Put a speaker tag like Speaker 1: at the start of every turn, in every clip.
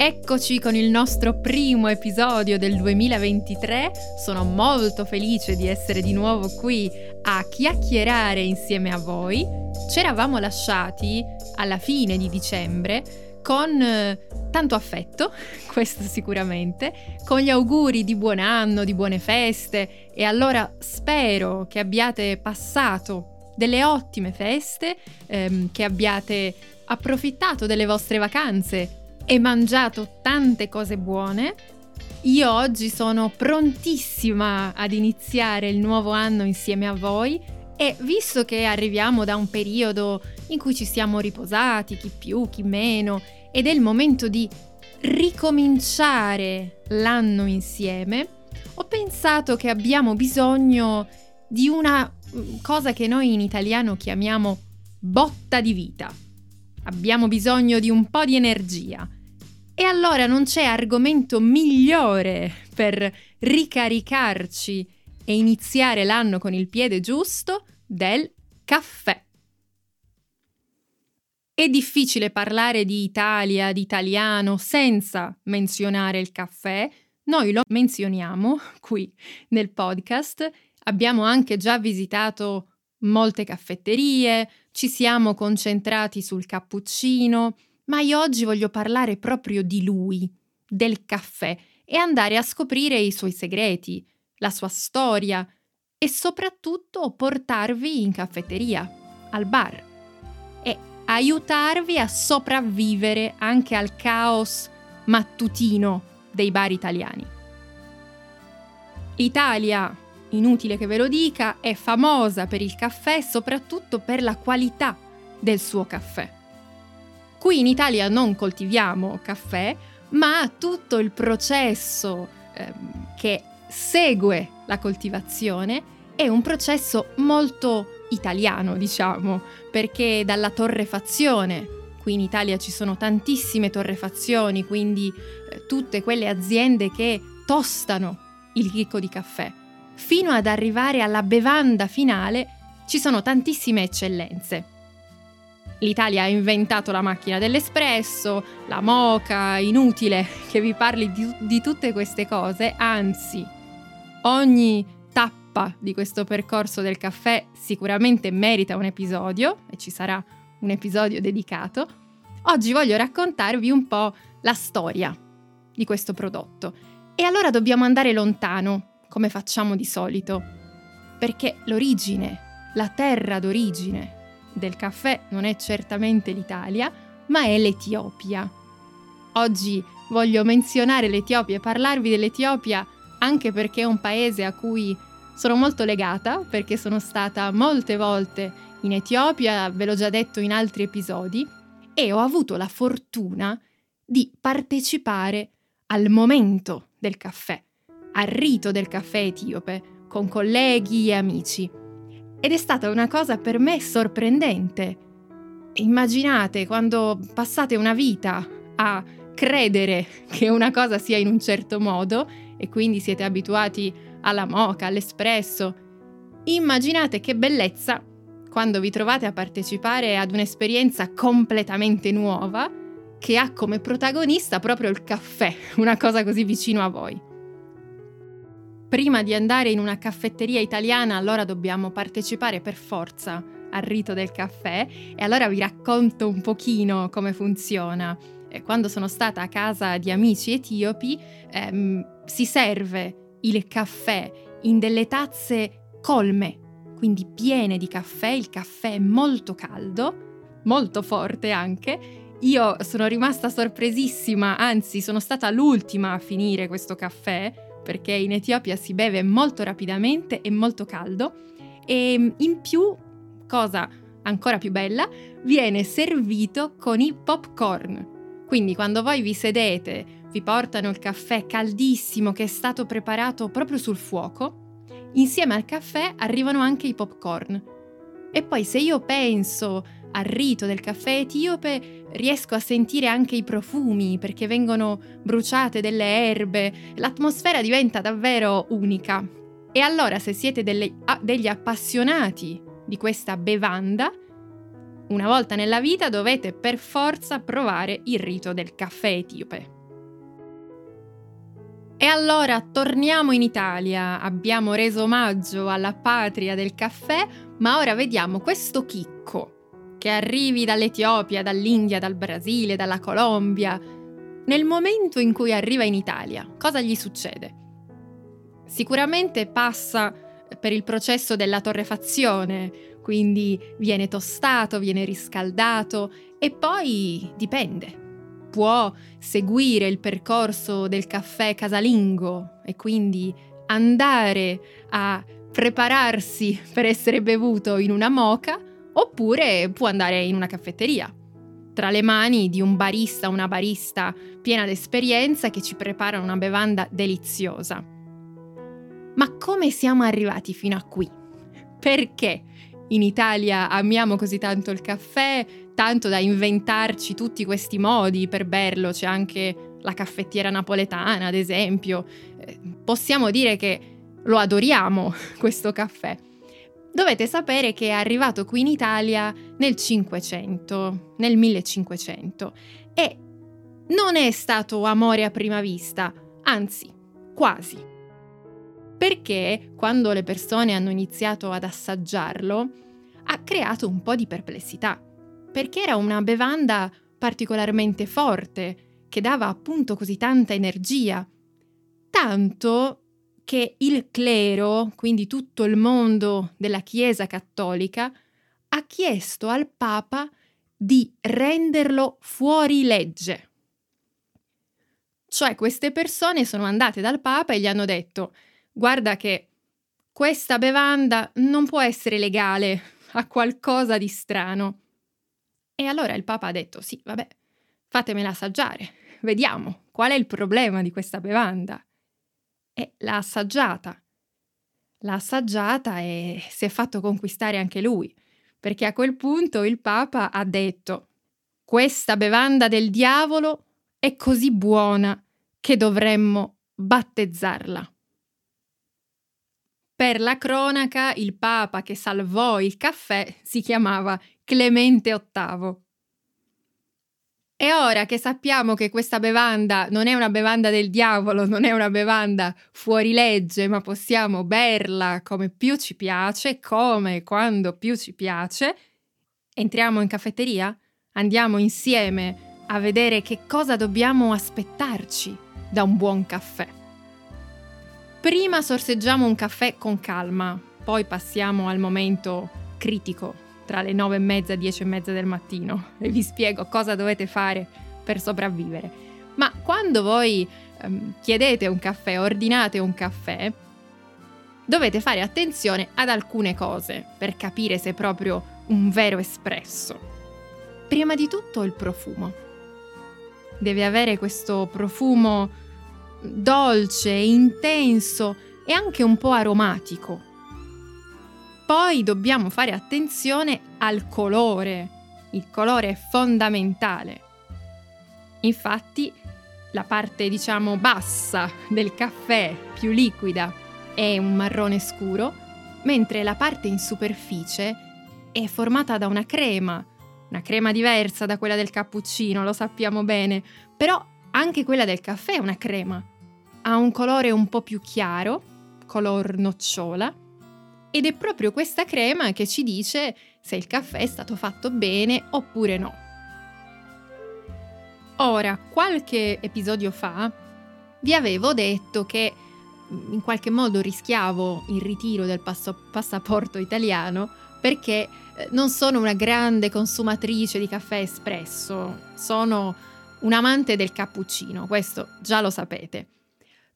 Speaker 1: Eccoci con il nostro primo episodio del 2023. Sono molto felice di essere di nuovo qui a chiacchierare insieme a voi. Ci eravamo lasciati alla fine di dicembre con eh, tanto affetto, questo sicuramente, con gli auguri di buon anno, di buone feste e allora spero che abbiate passato delle ottime feste, ehm, che abbiate approfittato delle vostre vacanze e mangiato tante cose buone. Io oggi sono prontissima ad iniziare il nuovo anno insieme a voi e visto che arriviamo da un periodo in cui ci siamo riposati, chi più, chi meno, ed è il momento di ricominciare l'anno insieme, ho pensato che abbiamo bisogno di una mm, cosa che noi in italiano chiamiamo botta di vita. Abbiamo bisogno di un po' di energia e allora non c'è argomento migliore per ricaricarci e iniziare l'anno con il piede giusto del caffè. È difficile parlare di Italia, di italiano, senza menzionare il caffè. Noi lo menzioniamo qui nel podcast. Abbiamo anche già visitato molte caffetterie, ci siamo concentrati sul cappuccino, ma io oggi voglio parlare proprio di lui, del caffè, e andare a scoprire i suoi segreti, la sua storia e soprattutto portarvi in caffetteria, al bar e aiutarvi a sopravvivere anche al caos mattutino dei bar italiani. Italia, inutile che ve lo dica, è famosa per il caffè e soprattutto per la qualità del suo caffè. Qui in Italia non coltiviamo caffè, ma tutto il processo eh, che segue la coltivazione è un processo molto italiano, diciamo, perché dalla torrefazione, qui in Italia ci sono tantissime torrefazioni, quindi eh, tutte quelle aziende che tostano il chicco di caffè, fino ad arrivare alla bevanda finale ci sono tantissime eccellenze. L'Italia ha inventato la macchina dell'espresso, la moca, inutile che vi parli di, di tutte queste cose, anzi, ogni tappa di questo percorso del caffè sicuramente merita un episodio e ci sarà un episodio dedicato. Oggi voglio raccontarvi un po' la storia di questo prodotto. E allora dobbiamo andare lontano, come facciamo di solito, perché l'origine, la terra d'origine del caffè non è certamente l'Italia, ma è l'Etiopia. Oggi voglio menzionare l'Etiopia e parlarvi dell'Etiopia anche perché è un paese a cui sono molto legata, perché sono stata molte volte in Etiopia, ve l'ho già detto in altri episodi, e ho avuto la fortuna di partecipare al momento del caffè, al rito del caffè etiope, con colleghi e amici. Ed è stata una cosa per me sorprendente. Immaginate quando passate una vita a credere che una cosa sia in un certo modo e quindi siete abituati alla moca, all'espresso. Immaginate che bellezza quando vi trovate a partecipare ad un'esperienza completamente nuova che ha come protagonista proprio il caffè, una cosa così vicino a voi prima di andare in una caffetteria italiana allora dobbiamo partecipare per forza al rito del caffè e allora vi racconto un pochino come funziona. Eh, quando sono stata a casa di amici etiopi ehm, si serve il caffè in delle tazze colme, quindi piene di caffè, il caffè è molto caldo, molto forte anche. Io sono rimasta sorpresissima, anzi sono stata l'ultima a finire questo caffè perché in Etiopia si beve molto rapidamente e molto caldo e in più, cosa ancora più bella, viene servito con i popcorn. Quindi quando voi vi sedete, vi portano il caffè caldissimo che è stato preparato proprio sul fuoco, insieme al caffè arrivano anche i popcorn. E poi se io penso al rito del caffè etiope riesco a sentire anche i profumi perché vengono bruciate delle erbe, l'atmosfera diventa davvero unica. E allora se siete delle, degli appassionati di questa bevanda, una volta nella vita dovete per forza provare il rito del caffè etiope. E allora torniamo in Italia, abbiamo reso omaggio alla patria del caffè, ma ora vediamo questo chicco che arrivi dall'Etiopia, dall'India, dal Brasile, dalla Colombia. Nel momento in cui arriva in Italia, cosa gli succede? Sicuramente passa per il processo della torrefazione, quindi viene tostato, viene riscaldato e poi dipende può seguire il percorso del caffè casalingo e quindi andare a prepararsi per essere bevuto in una moca oppure può andare in una caffetteria tra le mani di un barista, una barista piena d'esperienza che ci prepara una bevanda deliziosa. Ma come siamo arrivati fino a qui? Perché in Italia amiamo così tanto il caffè, tanto da inventarci tutti questi modi per berlo, c'è anche la caffettiera napoletana, ad esempio. Eh, possiamo dire che lo adoriamo questo caffè. Dovete sapere che è arrivato qui in Italia nel 500, nel 1500 e non è stato amore a prima vista, anzi, quasi. Perché quando le persone hanno iniziato ad assaggiarlo, ha creato un po' di perplessità perché era una bevanda particolarmente forte, che dava appunto così tanta energia. Tanto che il clero, quindi tutto il mondo della Chiesa cattolica, ha chiesto al Papa di renderlo fuori legge. Cioè queste persone sono andate dal Papa e gli hanno detto guarda che questa bevanda non può essere legale, ha qualcosa di strano. E allora il Papa ha detto, sì, vabbè, fatemela assaggiare, vediamo qual è il problema di questa bevanda. E l'ha assaggiata. L'ha assaggiata e si è fatto conquistare anche lui, perché a quel punto il Papa ha detto, questa bevanda del diavolo è così buona che dovremmo battezzarla. Per la cronaca, il papa che salvò il caffè si chiamava Clemente VIII. E ora che sappiamo che questa bevanda non è una bevanda del diavolo, non è una bevanda fuori legge, ma possiamo berla come più ci piace, come e quando più ci piace, entriamo in caffetteria? Andiamo insieme a vedere che cosa dobbiamo aspettarci da un buon caffè. Prima sorseggiamo un caffè con calma, poi passiamo al momento critico, tra le nove e mezza e dieci e mezza del mattino, e vi spiego cosa dovete fare per sopravvivere. Ma quando voi ehm, chiedete un caffè, ordinate un caffè, dovete fare attenzione ad alcune cose per capire se è proprio un vero espresso. Prima di tutto il profumo. Deve avere questo profumo dolce, intenso e anche un po' aromatico. Poi dobbiamo fare attenzione al colore. Il colore è fondamentale. Infatti, la parte diciamo bassa del caffè, più liquida, è un marrone scuro, mentre la parte in superficie è formata da una crema, una crema diversa da quella del cappuccino, lo sappiamo bene, però anche quella del caffè è una crema. Ha un colore un po' più chiaro, color nocciola, ed è proprio questa crema che ci dice se il caffè è stato fatto bene oppure no. Ora, qualche episodio fa vi avevo detto che mm, in qualche modo rischiavo il ritiro del passo- passaporto italiano perché eh, non sono una grande consumatrice di caffè espresso, sono un amante del cappuccino, questo già lo sapete.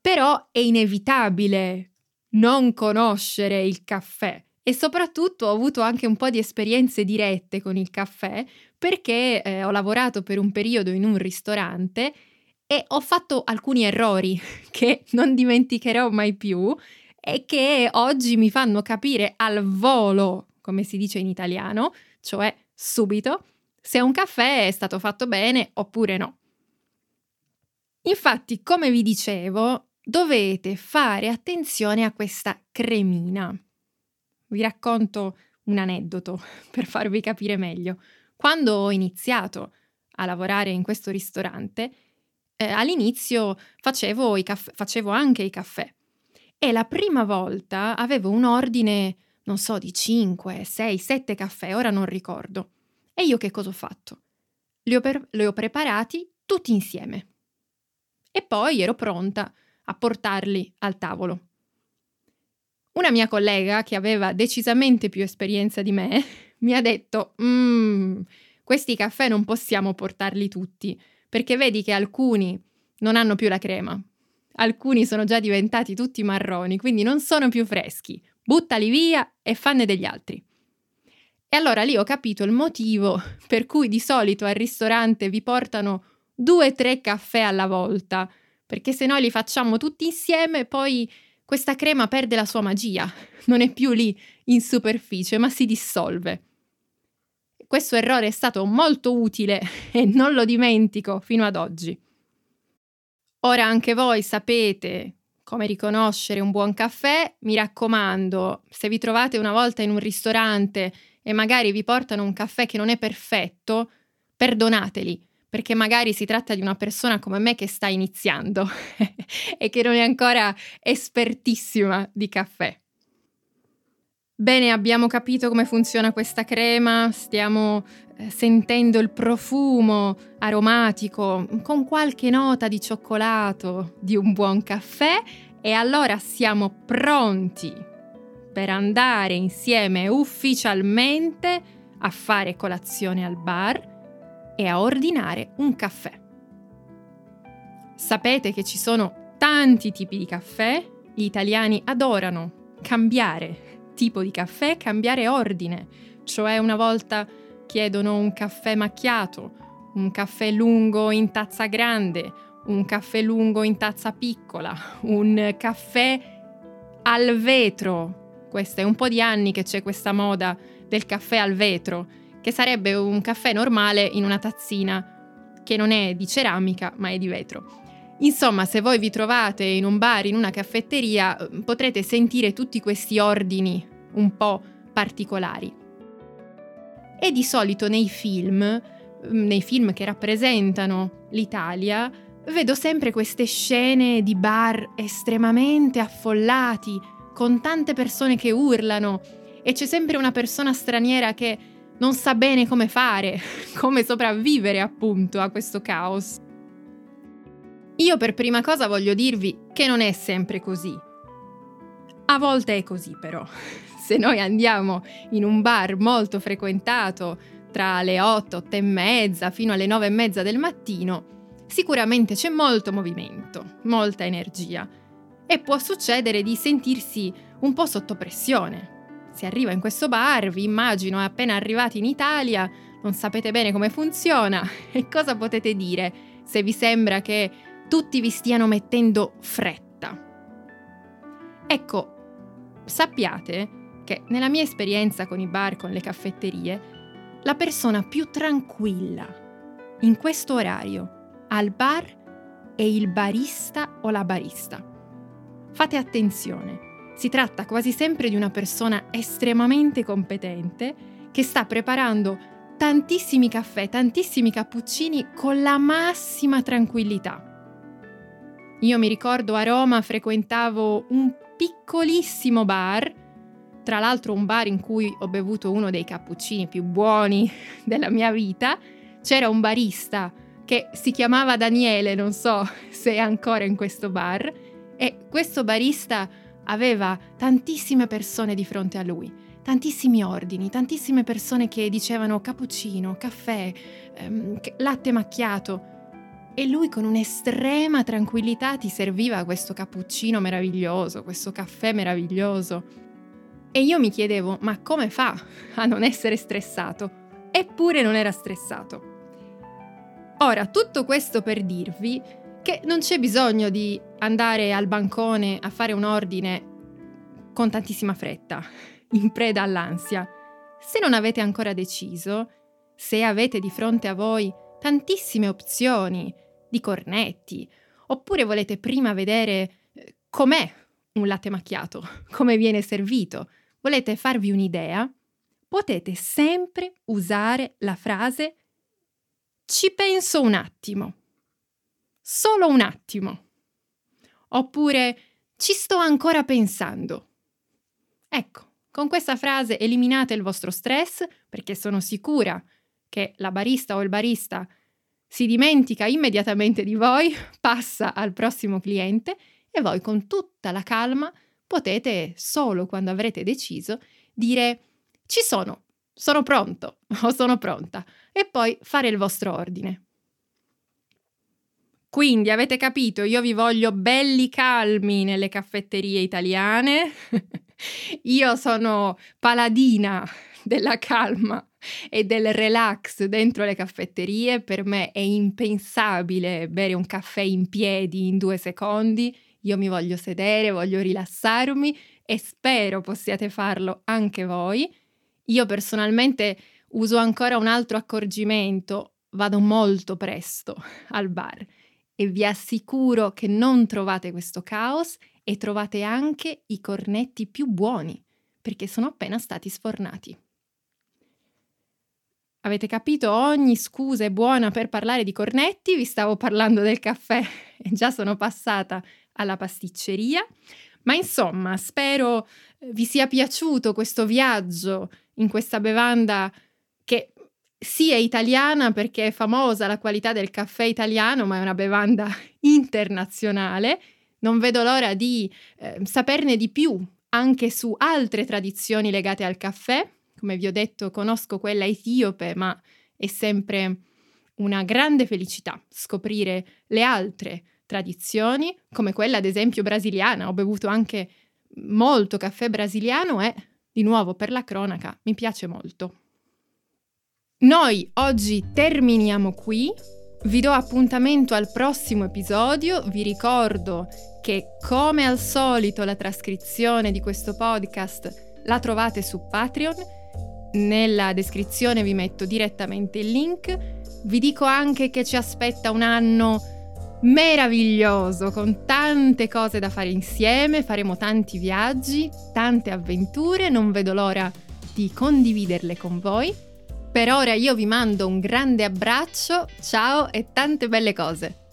Speaker 1: Però è inevitabile non conoscere il caffè e soprattutto ho avuto anche un po' di esperienze dirette con il caffè perché eh, ho lavorato per un periodo in un ristorante e ho fatto alcuni errori che non dimenticherò mai più e che oggi mi fanno capire al volo, come si dice in italiano, cioè subito, se un caffè è stato fatto bene oppure no. Infatti, come vi dicevo, dovete fare attenzione a questa cremina. Vi racconto un aneddoto per farvi capire meglio. Quando ho iniziato a lavorare in questo ristorante, eh, all'inizio facevo, caff- facevo anche i caffè e la prima volta avevo un ordine, non so, di 5, 6, 7 caffè, ora non ricordo. E io che cosa ho fatto? Li ho, per- li ho preparati tutti insieme. E poi ero pronta a portarli al tavolo. Una mia collega, che aveva decisamente più esperienza di me, mi ha detto: Mmm, questi caffè non possiamo portarli tutti, perché vedi che alcuni non hanno più la crema. Alcuni sono già diventati tutti marroni, quindi non sono più freschi. Buttali via e fanne degli altri. E allora lì ho capito il motivo per cui di solito al ristorante vi portano due o tre caffè alla volta, perché se noi li facciamo tutti insieme poi questa crema perde la sua magia, non è più lì in superficie, ma si dissolve. Questo errore è stato molto utile e non lo dimentico fino ad oggi. Ora anche voi sapete come riconoscere un buon caffè, mi raccomando, se vi trovate una volta in un ristorante e magari vi portano un caffè che non è perfetto, perdonateli, perché magari si tratta di una persona come me che sta iniziando e che non è ancora espertissima di caffè. Bene, abbiamo capito come funziona questa crema, stiamo eh, sentendo il profumo aromatico con qualche nota di cioccolato di un buon caffè e allora siamo pronti per andare insieme ufficialmente a fare colazione al bar e a ordinare un caffè. Sapete che ci sono tanti tipi di caffè, gli italiani adorano cambiare tipo di caffè, cambiare ordine, cioè una volta chiedono un caffè macchiato, un caffè lungo in tazza grande, un caffè lungo in tazza piccola, un caffè al vetro. Questo è un po' di anni che c'è questa moda del caffè al vetro che sarebbe un caffè normale in una tazzina che non è di ceramica ma è di vetro. Insomma, se voi vi trovate in un bar, in una caffetteria, potrete sentire tutti questi ordini un po' particolari. E di solito nei film, nei film che rappresentano l'Italia, vedo sempre queste scene di bar estremamente affollati, con tante persone che urlano e c'è sempre una persona straniera che non sa bene come fare, come sopravvivere appunto a questo caos. Io per prima cosa voglio dirvi che non è sempre così. A volte è così però. Se noi andiamo in un bar molto frequentato tra le 8, 8 e mezza fino alle 9 e mezza del mattino, sicuramente c'è molto movimento, molta energia e può succedere di sentirsi un po' sotto pressione, si arriva in questo bar, vi immagino appena arrivati in Italia, non sapete bene come funziona e cosa potete dire se vi sembra che tutti vi stiano mettendo fretta. Ecco, sappiate che nella mia esperienza con i bar, con le caffetterie, la persona più tranquilla in questo orario al bar è il barista o la barista. Fate attenzione, si tratta quasi sempre di una persona estremamente competente che sta preparando tantissimi caffè, tantissimi cappuccini con la massima tranquillità. Io mi ricordo a Roma frequentavo un piccolissimo bar, tra l'altro un bar in cui ho bevuto uno dei cappuccini più buoni della mia vita. C'era un barista che si chiamava Daniele, non so se è ancora in questo bar, e questo barista aveva tantissime persone di fronte a lui, tantissimi ordini, tantissime persone che dicevano cappuccino, caffè, ehm, latte macchiato. E lui con un'estrema tranquillità ti serviva questo cappuccino meraviglioso, questo caffè meraviglioso. E io mi chiedevo, ma come fa a non essere stressato? Eppure non era stressato. Ora, tutto questo per dirvi che non c'è bisogno di andare al bancone a fare un ordine con tantissima fretta, in preda all'ansia. Se non avete ancora deciso, se avete di fronte a voi tantissime opzioni di cornetti, oppure volete prima vedere eh, com'è un latte macchiato, come viene servito, volete farvi un'idea, potete sempre usare la frase ci penso un attimo solo un attimo. Oppure ci sto ancora pensando. Ecco, con questa frase eliminate il vostro stress perché sono sicura che la barista o il barista si dimentica immediatamente di voi, passa al prossimo cliente e voi con tutta la calma potete solo quando avrete deciso dire ci sono, sono pronto o sono pronta e poi fare il vostro ordine. Quindi avete capito, io vi voglio belli calmi nelle caffetterie italiane. io sono paladina della calma e del relax dentro le caffetterie. Per me è impensabile bere un caffè in piedi in due secondi. Io mi voglio sedere, voglio rilassarmi e spero possiate farlo anche voi. Io personalmente uso ancora un altro accorgimento, vado molto presto al bar e vi assicuro che non trovate questo caos e trovate anche i cornetti più buoni, perché sono appena stati sfornati. Avete capito? Ogni scusa è buona per parlare di cornetti, vi stavo parlando del caffè e già sono passata alla pasticceria. Ma insomma, spero eh, vi sia piaciuto questo viaggio in questa bevanda sì è italiana perché è famosa la qualità del caffè italiano, ma è una bevanda internazionale. Non vedo l'ora di eh, saperne di più anche su altre tradizioni legate al caffè. Come vi ho detto, conosco quella etiope, ma è sempre una grande felicità scoprire le altre tradizioni, come quella ad esempio brasiliana. Ho bevuto anche molto caffè brasiliano e, di nuovo per la cronaca, mi piace molto. Noi oggi terminiamo qui. Vi do appuntamento al prossimo episodio. Vi ricordo che, come al solito, la trascrizione di questo podcast la trovate su Patreon. Nella descrizione vi metto direttamente il link. Vi dico anche che ci aspetta un anno meraviglioso con tante cose da fare insieme, faremo tanti viaggi, tante avventure, non vedo l'ora di condividerle con voi. Per ora io vi mando un grande abbraccio, ciao e tante belle cose.